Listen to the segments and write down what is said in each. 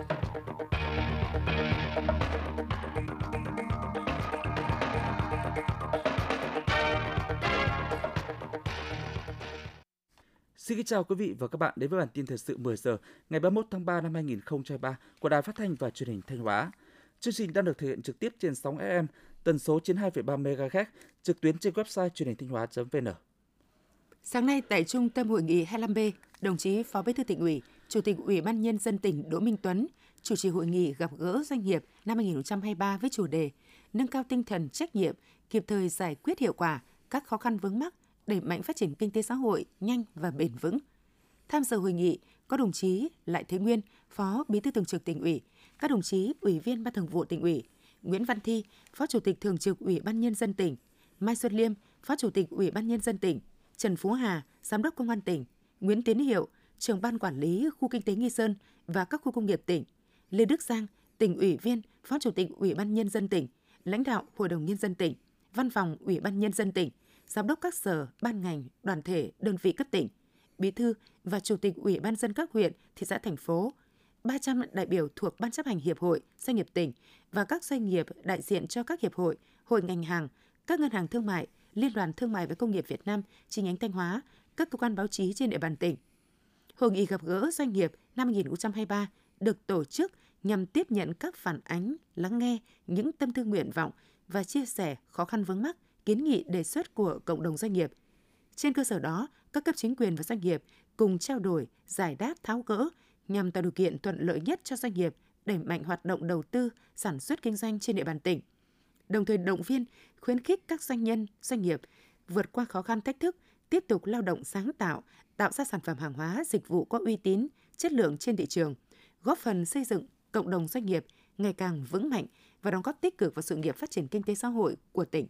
Xin kính chào quý vị và các bạn đến với bản tin thời sự 10 giờ ngày 31 tháng 3 năm 2023 của Đài Phát thanh và Truyền hình Thanh Hóa. Chương trình đang được thực hiện trực tiếp trên sóng FM tần số 92,3 MHz, trực tuyến trên website truyền hình thanh hóa.vn. Sáng nay tại Trung tâm Hội nghị 25B, đồng chí Phó Bí thư tỉnh ủy, Chủ tịch Ủy ban Nhân dân tỉnh Đỗ Minh Tuấn chủ trì hội nghị gặp gỡ doanh nghiệp năm 2023 với chủ đề nâng cao tinh thần trách nhiệm, kịp thời giải quyết hiệu quả các khó khăn vướng mắc, đẩy mạnh phát triển kinh tế xã hội nhanh và bền vững. Tham dự hội nghị có đồng chí Lại Thế Nguyên, Phó Bí thư Thường trực tỉnh ủy, các đồng chí Ủy viên Ban Thường vụ tỉnh ủy, Nguyễn Văn Thi, Phó Chủ tịch Thường trực Ủy ban Nhân dân tỉnh, Mai Xuân Liêm, Phó Chủ tịch Ủy ban Nhân dân tỉnh, Trần Phú Hà, Giám đốc Công an tỉnh, Nguyễn Tiến Hiệu, trưởng ban quản lý khu kinh tế Nghi Sơn và các khu công nghiệp tỉnh, Lê Đức Giang, tỉnh ủy viên, Phó Chủ tịch Ủy ban Nhân dân tỉnh, lãnh đạo Hội đồng Nhân dân tỉnh, Văn phòng Ủy ban Nhân dân tỉnh, Giám đốc các sở, ban ngành, đoàn thể, đơn vị cấp tỉnh, Bí thư và Chủ tịch Ủy ban dân các huyện, thị xã, thành phố, 300 đại biểu thuộc Ban chấp hành Hiệp hội Doanh nghiệp tỉnh và các doanh nghiệp đại diện cho các hiệp hội, hội ngành hàng, các ngân hàng thương mại, Liên đoàn Thương mại và Công nghiệp Việt Nam chi nhánh Thanh Hóa, các cơ quan báo chí trên địa bàn tỉnh. Hội nghị gặp gỡ doanh nghiệp năm 2023 được tổ chức nhằm tiếp nhận các phản ánh, lắng nghe những tâm tư nguyện vọng và chia sẻ khó khăn vướng mắc, kiến nghị đề xuất của cộng đồng doanh nghiệp. Trên cơ sở đó, các cấp chính quyền và doanh nghiệp cùng trao đổi, giải đáp tháo gỡ nhằm tạo điều kiện thuận lợi nhất cho doanh nghiệp đẩy mạnh hoạt động đầu tư, sản xuất kinh doanh trên địa bàn tỉnh. Đồng thời động viên, khuyến khích các doanh nhân, doanh nghiệp vượt qua khó khăn thách thức, tiếp tục lao động sáng tạo, tạo ra sản phẩm hàng hóa, dịch vụ có uy tín, chất lượng trên thị trường, góp phần xây dựng cộng đồng doanh nghiệp ngày càng vững mạnh và đóng góp tích cực vào sự nghiệp phát triển kinh tế xã hội của tỉnh.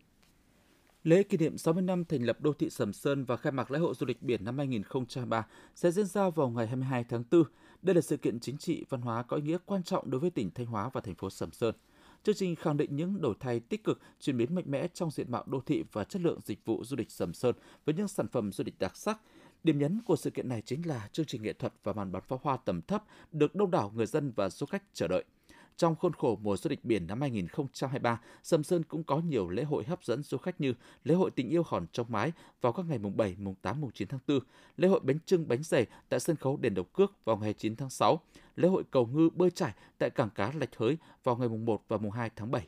Lễ kỷ niệm 60 năm thành lập đô thị Sầm Sơn và khai mạc lễ hội du lịch biển năm 2023 sẽ diễn ra vào ngày 22 tháng 4. Đây là sự kiện chính trị văn hóa có ý nghĩa quan trọng đối với tỉnh Thanh Hóa và thành phố Sầm Sơn. Chương trình khẳng định những đổi thay tích cực, chuyển biến mạnh mẽ trong diện mạo đô thị và chất lượng dịch vụ du lịch Sầm Sơn với những sản phẩm du lịch đặc sắc. Điểm nhấn của sự kiện này chính là chương trình nghệ thuật và màn bắn pháo hoa tầm thấp được đông đảo người dân và du khách chờ đợi. Trong khuôn khổ mùa du lịch biển năm 2023, Sầm Sơn cũng có nhiều lễ hội hấp dẫn du khách như lễ hội tình yêu hòn trong mái vào các ngày mùng 7, mùng 8, mùng 9 tháng 4, lễ hội bánh trưng bánh dày tại sân khấu đền Độc Cước vào ngày 9 tháng 6, lễ hội cầu ngư bơi trải tại cảng cá Lạch Hới vào ngày mùng 1 và mùng 2 tháng 7.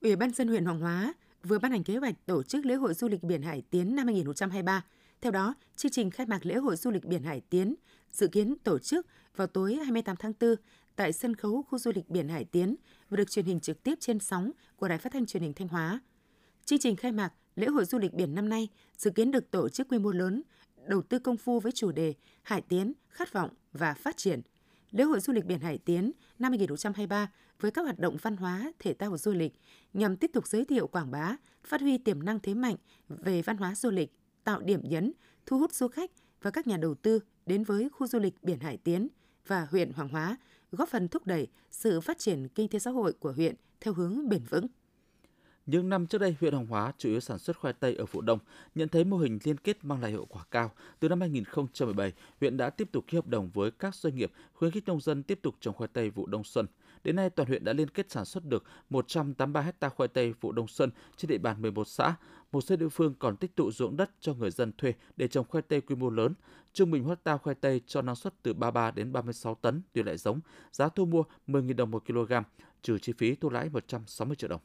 Ủy ban dân huyện Hoàng Hóa vừa ban hành kế hoạch tổ chức lễ hội du lịch biển Hải Tiến năm 2023. Theo đó, chương trình khai mạc lễ hội du lịch biển Hải Tiến dự kiến tổ chức vào tối 28 tháng 4 tại sân khấu khu du lịch biển Hải Tiến và được truyền hình trực tiếp trên sóng của Đài Phát thanh Truyền hình Thanh Hóa. Chương trình khai mạc lễ hội du lịch biển năm nay dự kiến được tổ chức quy mô lớn, đầu tư công phu với chủ đề Hải Tiến, khát vọng và phát triển. Lễ hội du lịch biển Hải Tiến năm 2023 với các hoạt động văn hóa, thể thao và du lịch nhằm tiếp tục giới thiệu quảng bá, phát huy tiềm năng thế mạnh về văn hóa du lịch, tạo điểm nhấn, thu hút du khách và các nhà đầu tư đến với khu du lịch biển Hải Tiến và huyện Hoàng Hóa góp phần thúc đẩy sự phát triển kinh tế xã hội của huyện theo hướng bền vững. Những năm trước đây, huyện Hoàng Hóa chủ yếu sản xuất khoai tây ở vụ đông, nhận thấy mô hình liên kết mang lại hiệu quả cao. Từ năm 2017, huyện đã tiếp tục ký hợp đồng với các doanh nghiệp khuyến khích nông dân tiếp tục trồng khoai tây vụ đông xuân. Đến nay, toàn huyện đã liên kết sản xuất được 183 ha khoai tây vụ đông xuân trên địa bàn 11 xã. Một số địa phương còn tích tụ ruộng đất cho người dân thuê để trồng khoai tây quy mô lớn. Trung bình hecta khoai tây cho năng suất từ 33 đến 36 tấn tùy loại giống, giá thu mua 10.000 đồng một kg, trừ chi phí thu lãi 160 triệu đồng.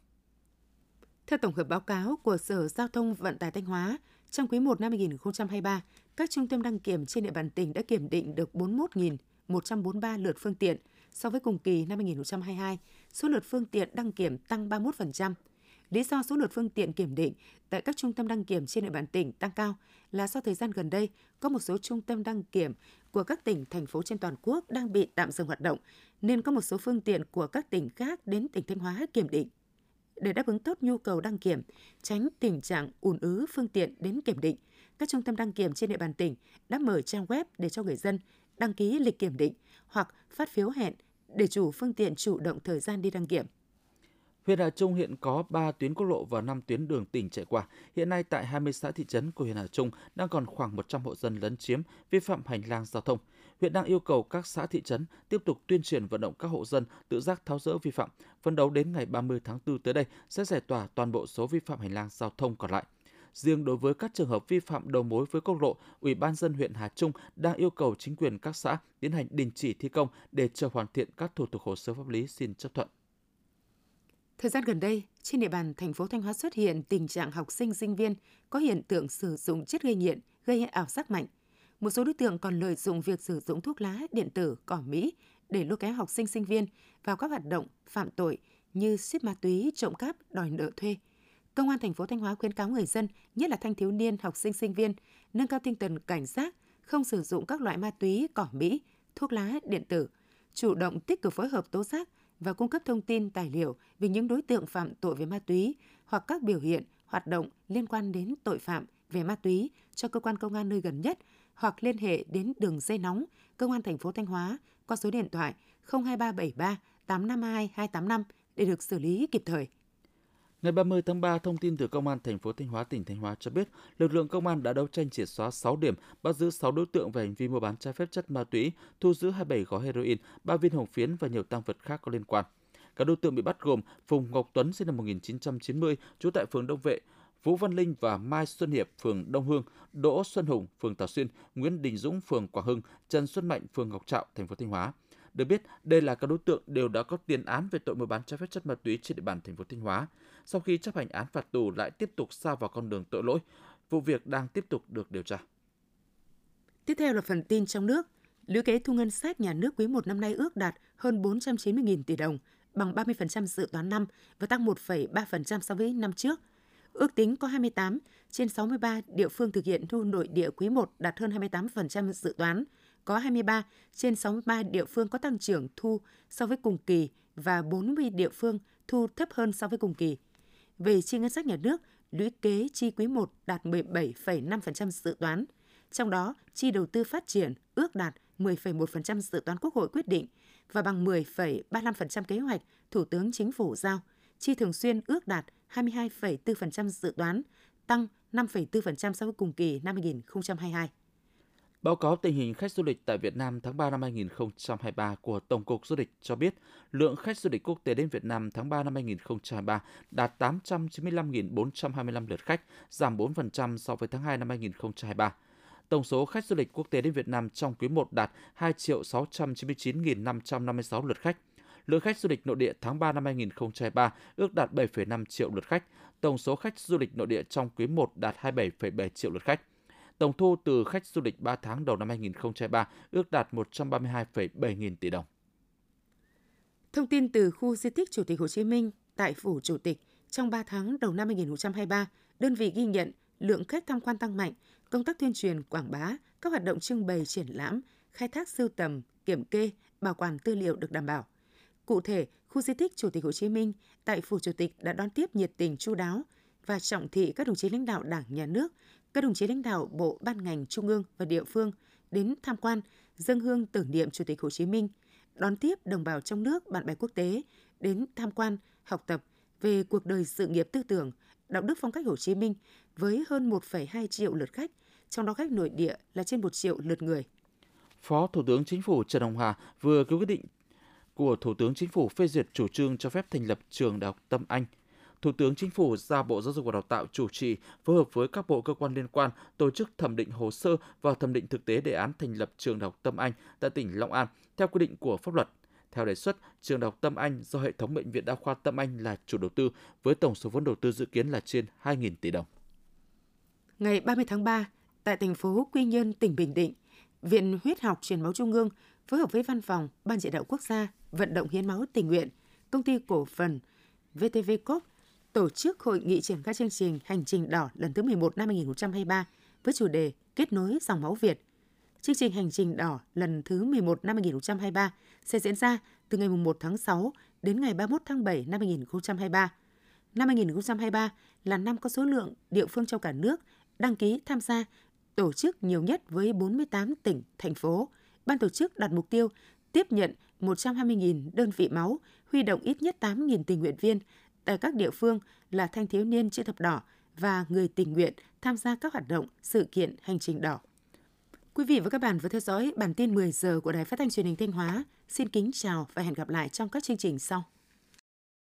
Theo tổng hợp báo cáo của Sở Giao thông Vận tải Thanh Hóa, trong quý 1 năm 2023, các trung tâm đăng kiểm trên địa bàn tỉnh đã kiểm định được 41.143 lượt phương tiện. So với cùng kỳ năm 2022, số lượt phương tiện đăng kiểm tăng 31%. Lý do số lượt phương tiện kiểm định tại các trung tâm đăng kiểm trên địa bàn tỉnh tăng cao là do thời gian gần đây có một số trung tâm đăng kiểm của các tỉnh, thành phố trên toàn quốc đang bị tạm dừng hoạt động, nên có một số phương tiện của các tỉnh khác đến tỉnh Thanh Hóa kiểm định để đáp ứng tốt nhu cầu đăng kiểm, tránh tình trạng ùn ứ phương tiện đến kiểm định. Các trung tâm đăng kiểm trên địa bàn tỉnh đã mở trang web để cho người dân đăng ký lịch kiểm định hoặc phát phiếu hẹn để chủ phương tiện chủ động thời gian đi đăng kiểm. Huyện Hà Trung hiện có 3 tuyến quốc lộ và 5 tuyến đường tỉnh chạy qua. Hiện nay tại 20 xã thị trấn của huyện Hà Trung đang còn khoảng 100 hộ dân lấn chiếm, vi phạm hành lang giao thông huyện đang yêu cầu các xã thị trấn tiếp tục tuyên truyền vận động các hộ dân tự giác tháo rỡ vi phạm. Phấn đấu đến ngày 30 tháng 4 tới đây sẽ giải tỏa toàn bộ số vi phạm hành lang giao thông còn lại. Riêng đối với các trường hợp vi phạm đầu mối với quốc lộ, Ủy ban dân huyện Hà Trung đang yêu cầu chính quyền các xã tiến hành đình chỉ thi công để chờ hoàn thiện các thủ tục hồ sơ pháp lý xin chấp thuận. Thời gian gần đây, trên địa bàn thành phố Thanh Hóa xuất hiện tình trạng học sinh sinh viên có hiện tượng sử dụng chất gây nghiện, gây ảo giác mạnh. Một số đối tượng còn lợi dụng việc sử dụng thuốc lá, điện tử, cỏ mỹ để lôi kéo học sinh sinh viên vào các hoạt động phạm tội như ship ma túy, trộm cắp, đòi nợ thuê. Công an thành phố Thanh Hóa khuyến cáo người dân, nhất là thanh thiếu niên, học sinh sinh viên, nâng cao tinh thần cảnh giác, không sử dụng các loại ma túy, cỏ mỹ, thuốc lá, điện tử, chủ động tích cực phối hợp tố giác và cung cấp thông tin tài liệu về những đối tượng phạm tội về ma túy hoặc các biểu hiện, hoạt động liên quan đến tội phạm về ma túy cho cơ quan công an nơi gần nhất hoặc liên hệ đến đường dây nóng Công an thành phố Thanh Hóa qua số điện thoại 02373 852 285 để được xử lý kịp thời. Ngày 30 tháng 3, thông tin từ Công an thành phố Thanh Hóa, tỉnh Thanh Hóa cho biết, lực lượng công an đã đấu tranh triệt xóa 6 điểm, bắt giữ 6 đối tượng về hành vi mua bán trái phép chất ma túy, thu giữ 27 gói heroin, 3 viên hồng phiến và nhiều tăng vật khác có liên quan. Các đối tượng bị bắt gồm Phùng Ngọc Tuấn sinh năm 1990, trú tại phường Đông Vệ, Vũ Văn Linh và Mai Xuân Hiệp, phường Đông Hương, Đỗ Xuân Hùng, phường Tảo Xuyên, Nguyễn Đình Dũng, phường Quảng Hưng, Trần Xuân Mạnh, phường Ngọc Trạo, thành phố Thanh Hóa. Được biết, đây là các đối tượng đều đã có tiền án về tội mua bán trái phép chất ma túy trên địa bàn thành phố Thanh Hóa. Sau khi chấp hành án phạt tù lại tiếp tục xa vào con đường tội lỗi, vụ việc đang tiếp tục được điều tra. Tiếp theo là phần tin trong nước. Lũy kế thu ngân sách nhà nước quý 1 năm nay ước đạt hơn 490.000 tỷ đồng, bằng 30% dự toán năm và tăng 1,3% so với năm trước. Ước tính có 28 trên 63 địa phương thực hiện thu nội địa quý 1 đạt hơn 28% dự toán, có 23 trên 63 địa phương có tăng trưởng thu so với cùng kỳ và 40 địa phương thu thấp hơn so với cùng kỳ. Về chi ngân sách nhà nước, lũy kế chi quý 1 đạt 17,5% dự toán. Trong đó, chi đầu tư phát triển ước đạt 10,1% dự toán Quốc hội quyết định và bằng 10,35% kế hoạch Thủ tướng Chính phủ giao. Chi thường xuyên ước đạt 22,4% dự toán, tăng 5,4% so với cùng kỳ năm 2022. Báo cáo tình hình khách du lịch tại Việt Nam tháng 3 năm 2023 của Tổng cục Du lịch cho biết, lượng khách du lịch quốc tế đến Việt Nam tháng 3 năm 2023 đạt 895.425 lượt khách, giảm 4% so với tháng 2 năm 2023. Tổng số khách du lịch quốc tế đến Việt Nam trong quý 1 đạt 2 699.556 lượt khách. Lượng khách du lịch nội địa tháng 3 năm 2023 ước đạt 7,5 triệu lượt khách. Tổng số khách du lịch nội địa trong quý 1 đạt 27,7 triệu lượt khách. Tổng thu từ khách du lịch 3 tháng đầu năm 2023 ước đạt 132,7 nghìn tỷ đồng. Thông tin từ khu di tích Chủ tịch Hồ Chí Minh tại Phủ Chủ tịch, trong 3 tháng đầu năm 2023, đơn vị ghi nhận lượng khách tham quan tăng mạnh, công tác tuyên truyền, quảng bá, các hoạt động trưng bày triển lãm, khai thác sưu tầm, kiểm kê, bảo quản tư liệu được đảm bảo. Cụ thể, khu di tích Chủ tịch Hồ Chí Minh tại Phủ Chủ tịch đã đón tiếp nhiệt tình chu đáo và trọng thị các đồng chí lãnh đạo Đảng, Nhà nước, các đồng chí lãnh đạo bộ ban ngành trung ương và địa phương đến tham quan, dân hương tưởng niệm Chủ tịch Hồ Chí Minh, đón tiếp đồng bào trong nước, bạn bè quốc tế đến tham quan, học tập về cuộc đời sự nghiệp tư tưởng, đạo đức phong cách Hồ Chí Minh với hơn 1,2 triệu lượt khách, trong đó khách nội địa là trên 1 triệu lượt người. Phó Thủ tướng Chính phủ Trần Hồng Hà vừa ký quyết định của Thủ tướng Chính phủ phê duyệt chủ trương cho phép thành lập trường Đại học Tâm Anh – Thủ tướng Chính phủ giao Bộ Giáo dục và Đào tạo chủ trì phối hợp với các bộ cơ quan liên quan tổ chức thẩm định hồ sơ và thẩm định thực tế đề án thành lập trường Đại học Tâm Anh tại tỉnh Long An theo quy định của pháp luật. Theo đề xuất, trường Đại học Tâm Anh do hệ thống bệnh viện đa khoa Tâm Anh là chủ đầu tư với tổng số vốn đầu tư dự kiến là trên 2.000 tỷ đồng. Ngày 30 tháng 3, tại thành phố Quy Nhơn, tỉnh Bình Định, Viện Huyết học Truyền máu Trung ương phối hợp với Văn phòng Ban chỉ đạo quốc gia vận động hiến máu tình nguyện, công ty cổ phần VTV Corp tổ chức hội nghị triển khai chương trình Hành trình đỏ lần thứ 11 năm 2023 với chủ đề Kết nối dòng máu Việt. Chương trình Hành trình đỏ lần thứ 11 năm 2023 sẽ diễn ra từ ngày 1 tháng 6 đến ngày 31 tháng 7 năm 2023. Năm 2023 là năm có số lượng địa phương trong cả nước đăng ký tham gia tổ chức nhiều nhất với 48 tỉnh, thành phố. Ban tổ chức đặt mục tiêu tiếp nhận 120.000 đơn vị máu, huy động ít nhất 8.000 tình nguyện viên tại các địa phương là thanh thiếu niên chữ thập đỏ và người tình nguyện tham gia các hoạt động, sự kiện hành trình đỏ. Quý vị và các bạn vừa theo dõi bản tin 10 giờ của Đài Phát thanh Truyền hình Thanh Hóa. Xin kính chào và hẹn gặp lại trong các chương trình sau.